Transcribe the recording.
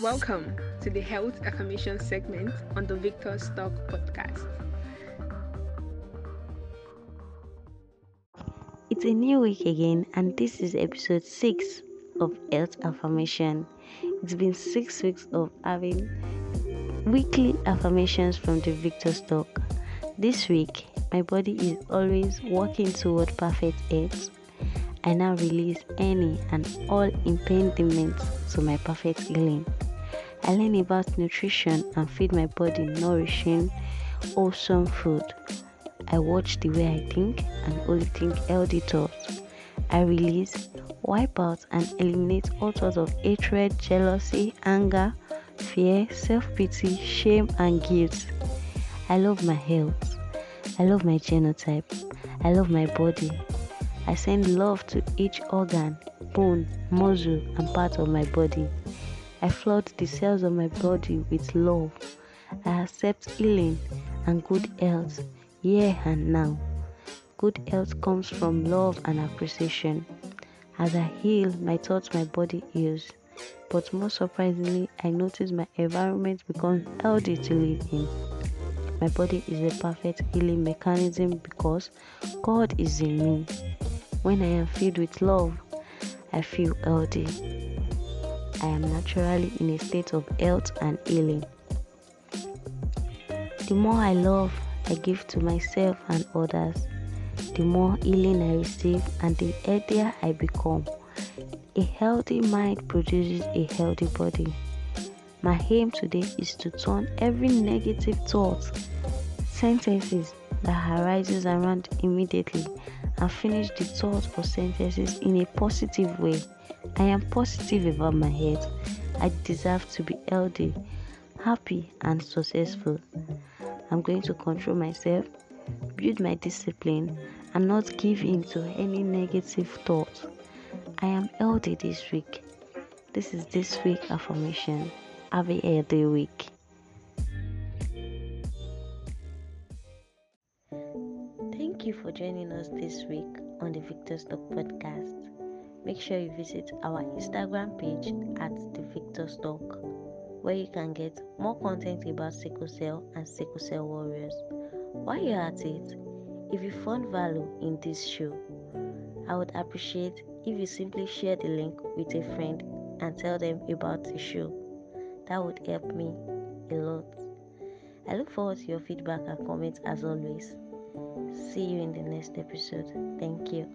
Welcome to the Health Affirmation segment on the Victor's Talk podcast. It's a new week again, and this is episode 6 of Health Affirmation. It's been six weeks of having weekly affirmations from the Victor's Talk. This week, my body is always working toward perfect health. I now release any and all impediments to my perfect healing. I learn about nutrition and feed my body nourishing, awesome food. I watch the way I think and only think healthy thoughts. I release, wipe out, and eliminate all sorts of hatred, jealousy, anger, fear, self pity, shame, and guilt. I love my health. I love my genotype. I love my body. I send love to each organ, bone, muscle, and part of my body. I flood the cells of my body with love. I accept healing and good health here and now. Good health comes from love and appreciation. As I heal, my thoughts, my body heals. But most surprisingly, I notice my environment becomes healthy to live in. My body is a perfect healing mechanism because God is in me. When I am filled with love, I feel healthy. I am naturally in a state of health and healing. The more I love, I give to myself and others, the more healing I receive and the healthier I become. A healthy mind produces a healthy body. My aim today is to turn every negative thought, sentences that arises around immediately and finish the thought or sentences in a positive way. I am positive about my health. I deserve to be healthy, happy, and successful. I'm going to control myself, build my discipline, and not give in to any negative thoughts. I am healthy this week. This is this week affirmation. Have a healthy week. Thank you for joining us this week on the Victor's Talk podcast. Make sure you visit our Instagram page at the Victor's Talk, where you can get more content about sickle cell and sickle cell warriors. While you're at it, if you found value in this show, I would appreciate if you simply share the link with a friend and tell them about the show. That would help me a lot. I look forward to your feedback and comments as always. See you in the next episode. Thank you.